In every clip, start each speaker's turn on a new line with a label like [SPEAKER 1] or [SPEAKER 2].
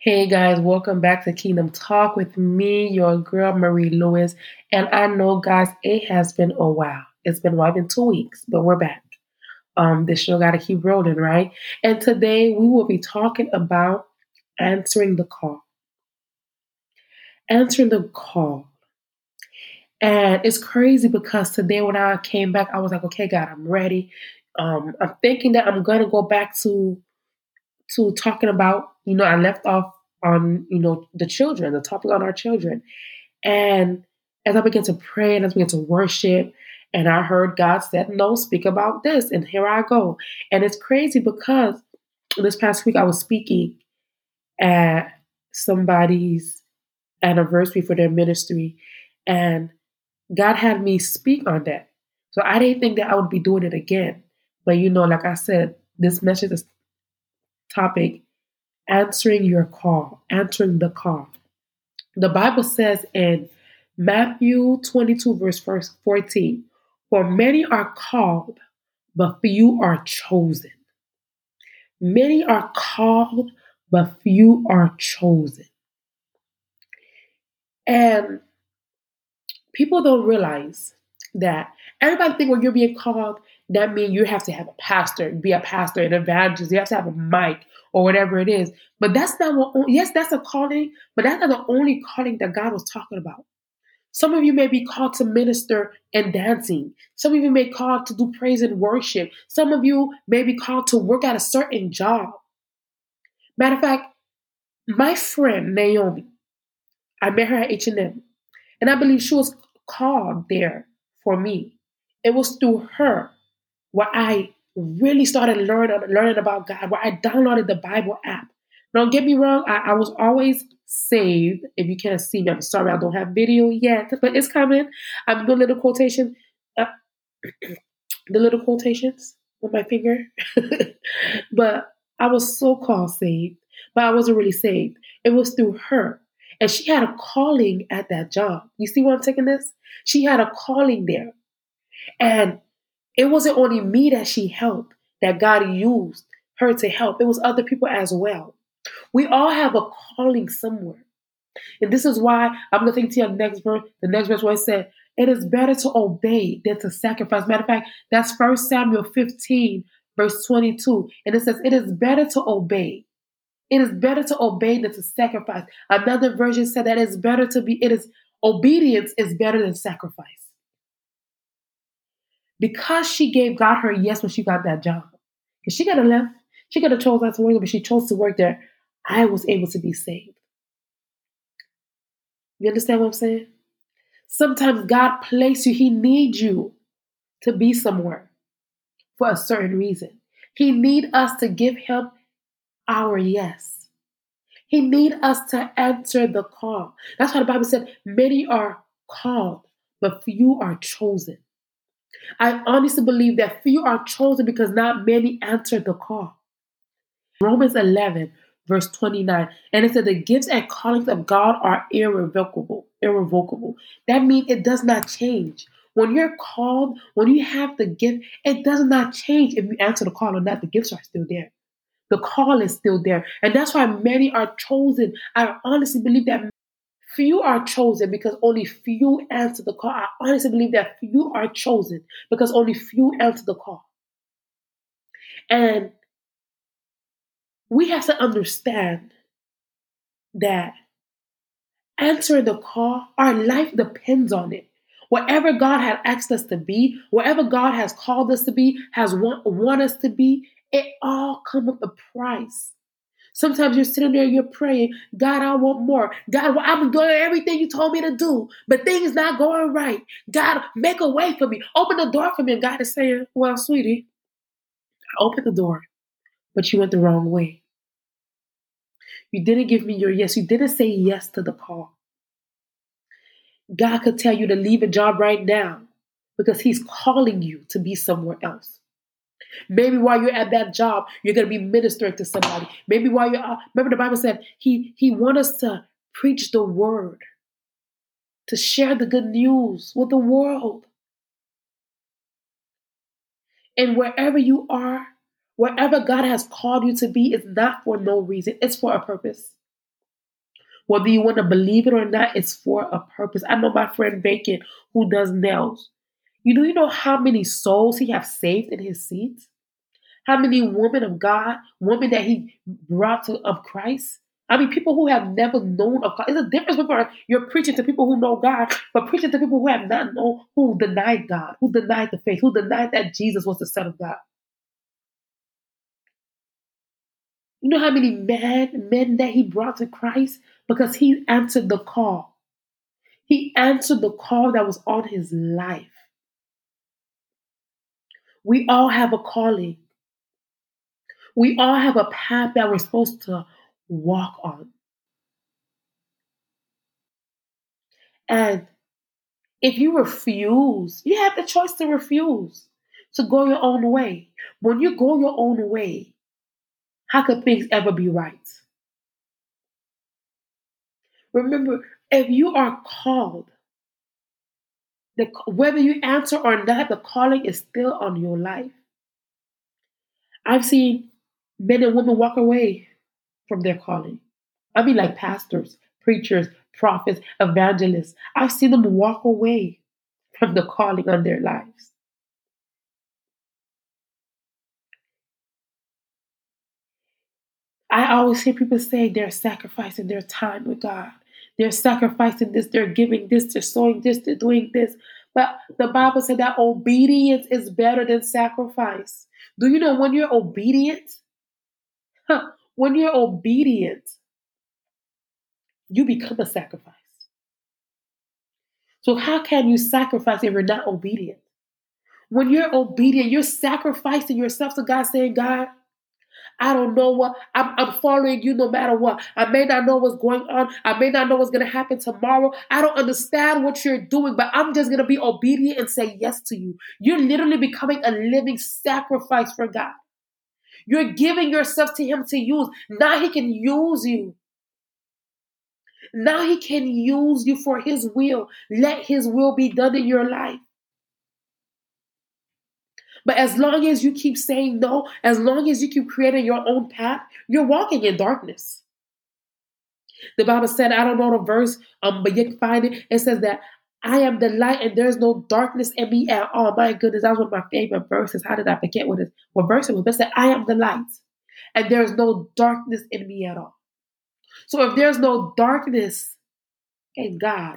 [SPEAKER 1] Hey guys, welcome back to Kingdom Talk with me, your girl Marie Lewis. And I know, guys, it has been a while. It's been well, been two weeks, but we're back. Um, this show got to keep rolling, right? And today we will be talking about answering the call. Answering the call. And it's crazy because today when I came back, I was like, okay, God, I'm ready. Um, I'm thinking that I'm gonna go back to to talking about, you know, I left off on, you know, the children, the topic on our children. And as I began to pray and as I began to worship, and I heard God said, No, speak about this. And here I go. And it's crazy because this past week I was speaking at somebody's anniversary for their ministry. And God had me speak on that. So I didn't think that I would be doing it again. But you know, like I said, this message is topic answering your call, answering the call. The Bible says in Matthew 22, verse 14, For many are called, but few are chosen. Many are called, but few are chosen. And people don't realize that everybody think when you're being called, that means you have to have a pastor, be a pastor, an evangelist. You have to have a mic or whatever it is. But that's not what. Yes, that's a calling, but that's not the only calling that God was talking about. Some of you may be called to minister and dancing. Some of you may be called to do praise and worship. Some of you may be called to work at a certain job. Matter of fact, my friend Naomi, I met her at H&M, and I believe she was called there for me. It was through her where I really started learning learning about God, where I downloaded the Bible app. Don't get me wrong, I, I was always saved. If you can't see me, I'm sorry, I don't have video yet, but it's coming. I'm doing little quotation, uh, the little quotations with my finger. but I was so called saved, but I wasn't really saved. It was through her. And she had a calling at that job. You see where I'm taking this? She had a calling there. And it wasn't only me that she helped, that God used her to help. It was other people as well. We all have a calling somewhere. And this is why I'm going to take to your next verse, the next verse where it said, it is better to obey than to sacrifice. Matter of fact, that's 1 Samuel 15, verse 22. And it says, it is better to obey. It is better to obey than to sacrifice. Another version said that it's better to be, it is obedience is better than sacrifice because she gave God her yes when she got that job. Because she could have left, she could have chose not to work, but she chose to work there. I was able to be saved. You understand what I'm saying? Sometimes God placed you, He needs you to be somewhere for a certain reason. He need us to give Him our yes. He need us to answer the call. That's why the Bible said, many are called, but few are chosen. I honestly believe that few are chosen because not many answered the call. Romans 11, verse 29, and it said the gifts and callings of God are irrevocable. Irrevocable. That means it does not change. When you're called, when you have the gift, it does not change if you answer the call or not. The gifts are still there. The call is still there. And that's why many are chosen. I honestly believe that Few are chosen because only few answer the call. I honestly believe that few are chosen because only few answer the call. And we have to understand that answering the call, our life depends on it. Whatever God has asked us to be, whatever God has called us to be, has want, want us to be, it all comes with a price. Sometimes you're sitting there, you're praying, God, I want more. God, I'm doing everything you told me to do, but things not going right. God, make a way for me. Open the door for me. And God is saying, Well, sweetie, I opened the door, but you went the wrong way. You didn't give me your yes. You didn't say yes to the call. God could tell you to leave a job right now because He's calling you to be somewhere else. Maybe while you're at that job, you're going to be ministering to somebody. Maybe while you're, uh, remember the Bible said he he wants us to preach the word, to share the good news with the world. And wherever you are, wherever God has called you to be, is not for no reason. It's for a purpose. Whether you want to believe it or not, it's for a purpose. I know my friend Bacon who does nails. You know, you know how many souls he have saved in his seats? How many women of God, women that he brought to of Christ? I mean, people who have never known of God. It's a difference between you're preaching to people who know God, but preaching to people who have not known, who denied God, who denied the faith, who denied that Jesus was the Son of God. You know how many men, men that he brought to Christ? Because he answered the call. He answered the call that was on his life. We all have a calling. We all have a path that we're supposed to walk on. And if you refuse, you have the choice to refuse, to go your own way. When you go your own way, how could things ever be right? Remember, if you are called, the, whether you answer or not, the calling is still on your life. I've seen men and women walk away from their calling. I mean, like pastors, preachers, prophets, evangelists. I've seen them walk away from the calling on their lives. I always hear people say they're sacrificing their time with God. They're sacrificing this, they're giving this, they're sowing this, they're doing this. But the Bible said that obedience is better than sacrifice. Do you know when you're obedient? Huh, when you're obedient, you become a sacrifice. So, how can you sacrifice if you're not obedient? When you're obedient, you're sacrificing yourself to God, saying, God, I don't know what I'm, I'm, following you no matter what. I may not know what's going on. I may not know what's going to happen tomorrow. I don't understand what you're doing, but I'm just going to be obedient and say yes to you. You're literally becoming a living sacrifice for God. You're giving yourself to Him to use. Now He can use you. Now He can use you for His will. Let His will be done in your life. But as long as you keep saying no, as long as you keep creating your own path, you're walking in darkness. The Bible said, I don't know the verse, um, but you can find it. It says that I am the light and there's no darkness in me at all. My goodness, that was one of my favorite verses. How did I forget what it what verse it was? But it said, I am the light and there's no darkness in me at all. So if there's no darkness in God,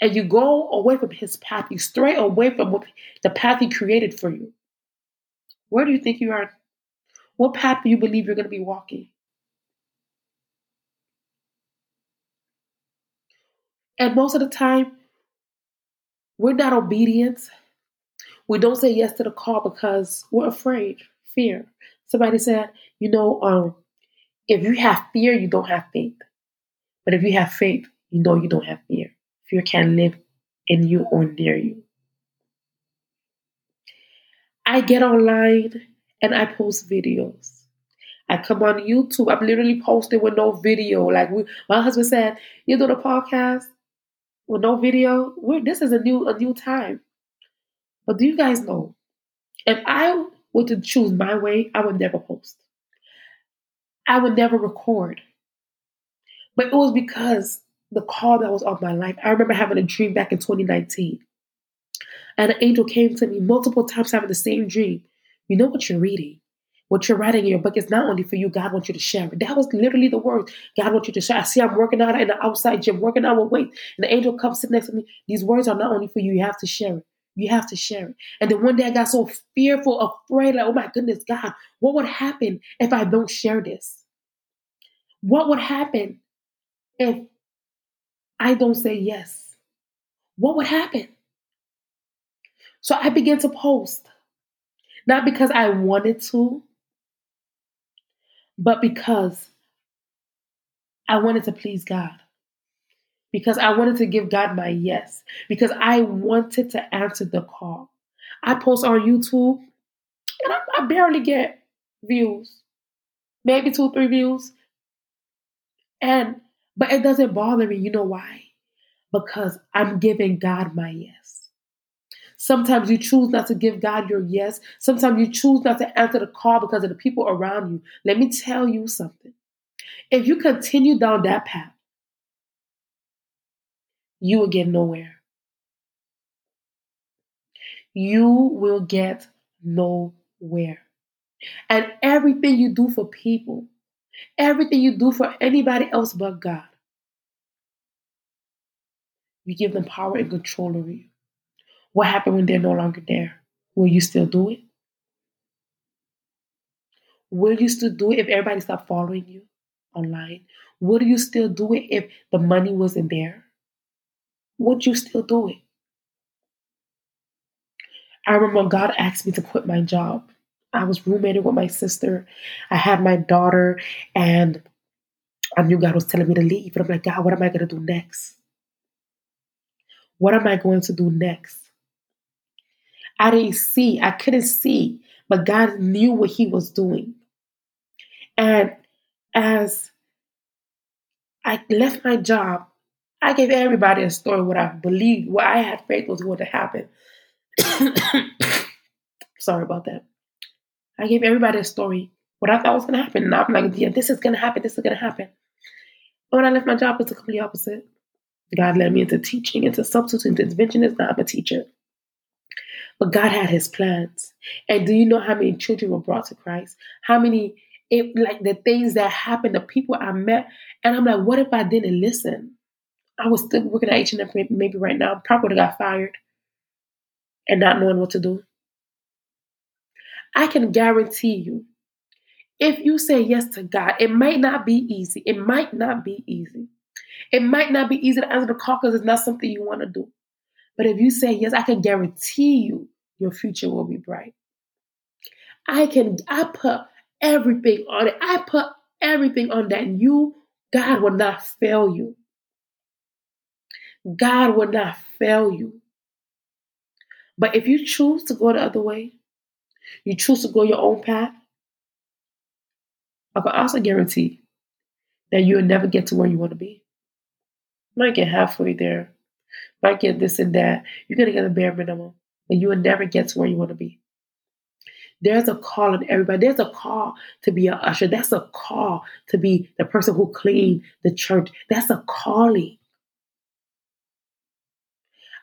[SPEAKER 1] and you go away from his path, you stray away from what, the path he created for you, where do you think you are? What path do you believe you're going to be walking? And most of the time, we're not obedient. We don't say yes to the call because we're afraid, fear. Somebody said, you know, um, if you have fear, you don't have faith. But if you have faith, you know you don't have fear fear can live in you or near you. I get online and I post videos. I come on YouTube. I'm literally posting with no video. Like we, my husband said, "You do the podcast with no video. We're, this is a new a new time." But do you guys know? If I were to choose my way, I would never post. I would never record. But it was because the call that was on my life. I remember having a dream back in 2019. And an angel came to me multiple times having the same dream. You know what you're reading? What you're writing in your book is not only for you, God wants you to share it. That was literally the word. God wants you to share. I see I'm working out in the outside gym, working out with weight. And the angel comes sit next to me. These words are not only for you, you have to share it. You have to share it. And then one day I got so fearful, afraid, like, oh my goodness, God, what would happen if I don't share this? What would happen if I don't say yes, what would happen? So I began to post, not because I wanted to, but because I wanted to please God. Because I wanted to give God my yes. Because I wanted to answer the call. I post on YouTube and I, I barely get views, maybe two, three views. And but it doesn't bother me. You know why? Because I'm giving God my yes. Sometimes you choose not to give God your yes. Sometimes you choose not to answer the call because of the people around you. Let me tell you something. If you continue down that path, you will get nowhere. You will get nowhere. And everything you do for people, everything you do for anybody else but God, you give them power and control over you. What happened when they're no longer there? Will you still do it? Will you still do it if everybody stopped following you online? Would you still do it if the money wasn't there? Would you still do it? I remember God asked me to quit my job. I was roommated with my sister. I had my daughter, and I knew God was telling me to leave. And I'm like, God, what am I going to do next? What am I going to do next? I didn't see, I couldn't see, but God knew what He was doing. And as I left my job, I gave everybody a story what I believed, what I had faith was going to happen. Sorry about that. I gave everybody a story, what I thought was going to happen. And I'm like, yeah, this is going to happen. This is going to happen. But when I left my job, it's the complete opposite. God led me into teaching, into substitute, into interventionist. Now I'm a teacher. But God had his plans. And do you know how many children were brought to Christ? How many, it, like the things that happened, the people I met. And I'm like, what if I didn't listen? I was still working at H&M maybe right now. Probably would have got fired and not knowing what to do. I can guarantee you, if you say yes to God, it might not be easy. It might not be easy. It might not be easy to answer the call because it's not something you want to do. But if you say yes, I can guarantee you your future will be bright. I can, I put everything on it. I put everything on that. And you, God will not fail you. God will not fail you. But if you choose to go the other way, you choose to go your own path, I can also guarantee that you'll never get to where you want to be. Might get halfway there, might get this and that. You're going to get a bare minimum, and you will never get to where you want to be. There's a call on everybody. There's a call to be an usher. That's a call to be the person who clean the church. That's a calling.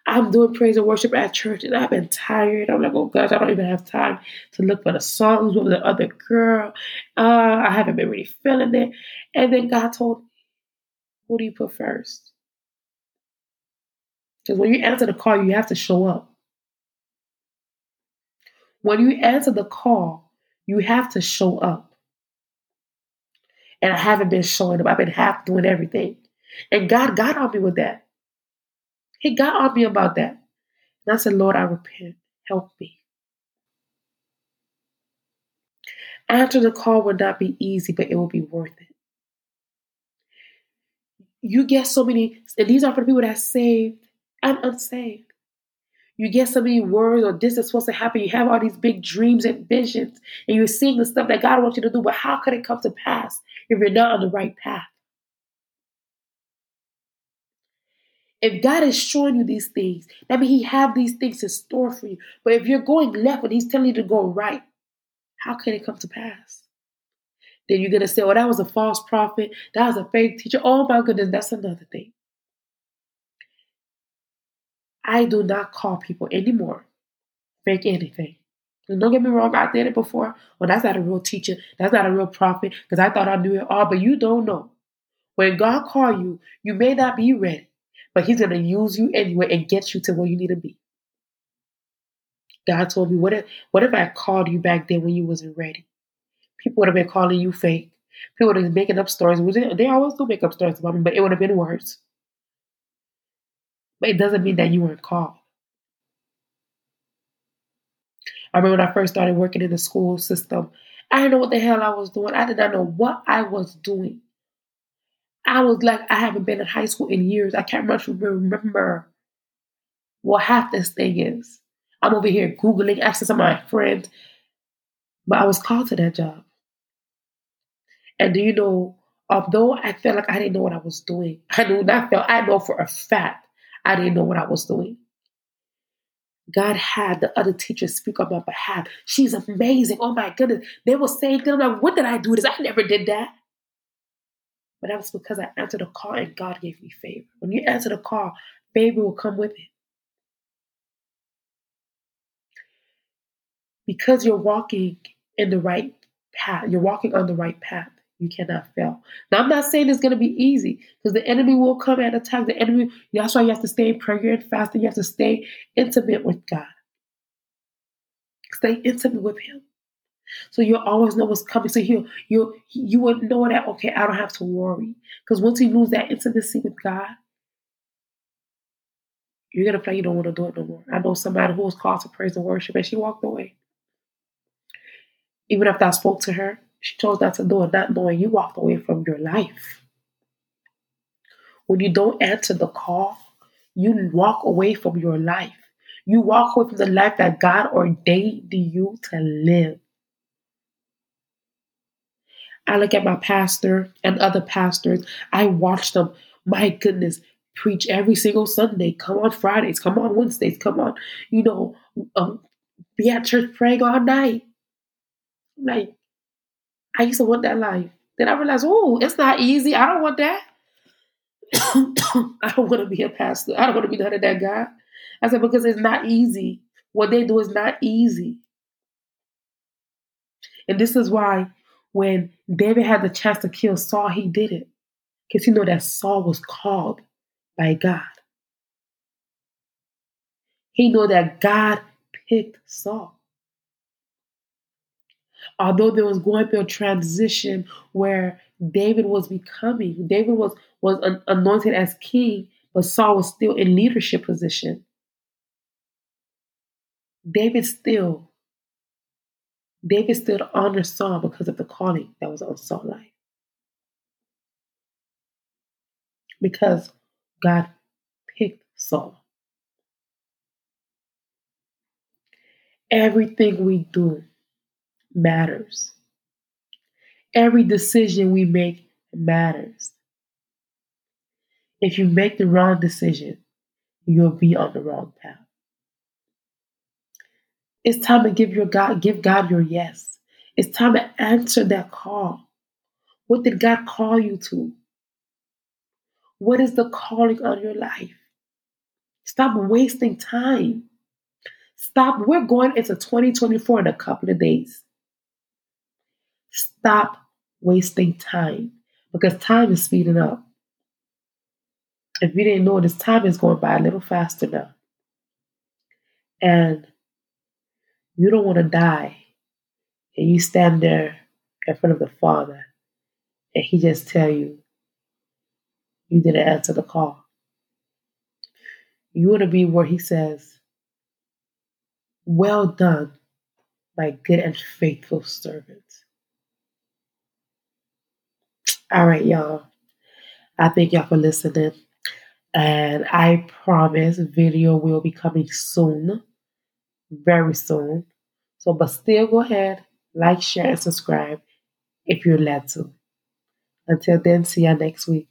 [SPEAKER 1] I'm doing praise and worship at church and I've been tired. I'm like, oh gosh, I don't even have time to look for the songs with the other girl. Uh, I haven't been really feeling it. And then God told me, who do you put first? Because when you answer the call, you have to show up. When you answer the call, you have to show up. And I haven't been showing up. I've been half doing everything. And God got on me with that. He got on me about that. And I said, Lord, I repent. Help me. Answering the call will not be easy, but it will be worth it. You get so many, and these are for the people that saved and unsaved. You get so many words or this is supposed to happen. You have all these big dreams and visions, and you're seeing the stuff that God wants you to do, but how could it come to pass if you're not on the right path? If God is showing you these things, that means He have these things in store for you. But if you're going left and He's telling you to go right, how can it come to pass? Then you're gonna say, "Oh, that was a false prophet. That was a fake teacher." Oh my goodness, that's another thing. I do not call people anymore fake anything. Don't get me wrong, I did it before. Well, that's not a real teacher. That's not a real prophet because I thought I knew it all, but you don't know. When God call you, you may not be ready but He's going to use you anyway and get you to where you need to be. God told me, what if, what if I called you back then when you wasn't ready? People would have been calling you fake. People would have been making up stories. They always do make up stories about me, but it would have been worse. But it doesn't mean that you weren't called. I remember when I first started working in the school system, I didn't know what the hell I was doing. I did not know what I was doing. I was like, I haven't been in high school in years. I can't much remember what half this thing is. I'm over here Googling, asking some of my friends. But I was called to that job. And do you know, although I felt like I didn't know what I was doing, I knew not felt, I know for a fact I didn't know what I was doing. God had the other teachers speak on my behalf. She's amazing. Oh my goodness. They were saying them, like, what did I do this? I never did that. But that was because I answered a call and God gave me favor. When you answer the call, favor will come with it. Because you're walking in the right path, you're walking on the right path, you cannot fail. Now, I'm not saying it's going to be easy because the enemy will come and attack. The enemy, that's why you have to stay in prayer and fasting. You have to stay intimate with God. Stay intimate with Him. So you'll always know what's coming. So you you you would know that okay, I don't have to worry because once you lose that intimacy with God, you're gonna feel you don't want to do it no more. I know somebody who was called to praise and worship, and she walked away. Even after I spoke to her, she chose not to do it, not knowing you walked away from your life. When you don't answer the call, you walk away from your life. You walk away from the life that God ordained you to live. I look at my pastor and other pastors. I watch them, my goodness, preach every single Sunday. Come on Fridays, come on Wednesdays, come on, you know, um, be at church praying all night. Like, I used to want that life. Then I realized, oh, it's not easy. I don't want that. I don't want to be a pastor. I don't want to be none of that guy. I said, because it's not easy. What they do is not easy. And this is why when David had the chance to kill Saul, he did it. Because he knew that Saul was called by God. He knew that God picked Saul. Although there was going through a transition where David was becoming, David was was anointed as king, but Saul was still in leadership position. David still David stood under Saul because of the calling that was on Saul's life. Because God picked Saul. Everything we do matters. Every decision we make matters. If you make the wrong decision, you'll be on the wrong path. It's time to give your God, give God your yes. It's time to answer that call. What did God call you to? What is the calling on your life? Stop wasting time. Stop. We're going into 2024 in a couple of days. Stop wasting time because time is speeding up. If you didn't know this, time is going by a little faster now. And you don't want to die. And you stand there in front of the Father and He just tell you, you didn't answer the call. You want to be where He says, Well done, my good and faithful servant. All right, y'all. I thank y'all for listening. And I promise video will be coming soon very soon. So, but still go ahead, like, share, and subscribe if you're led to. Until then, see ya next week.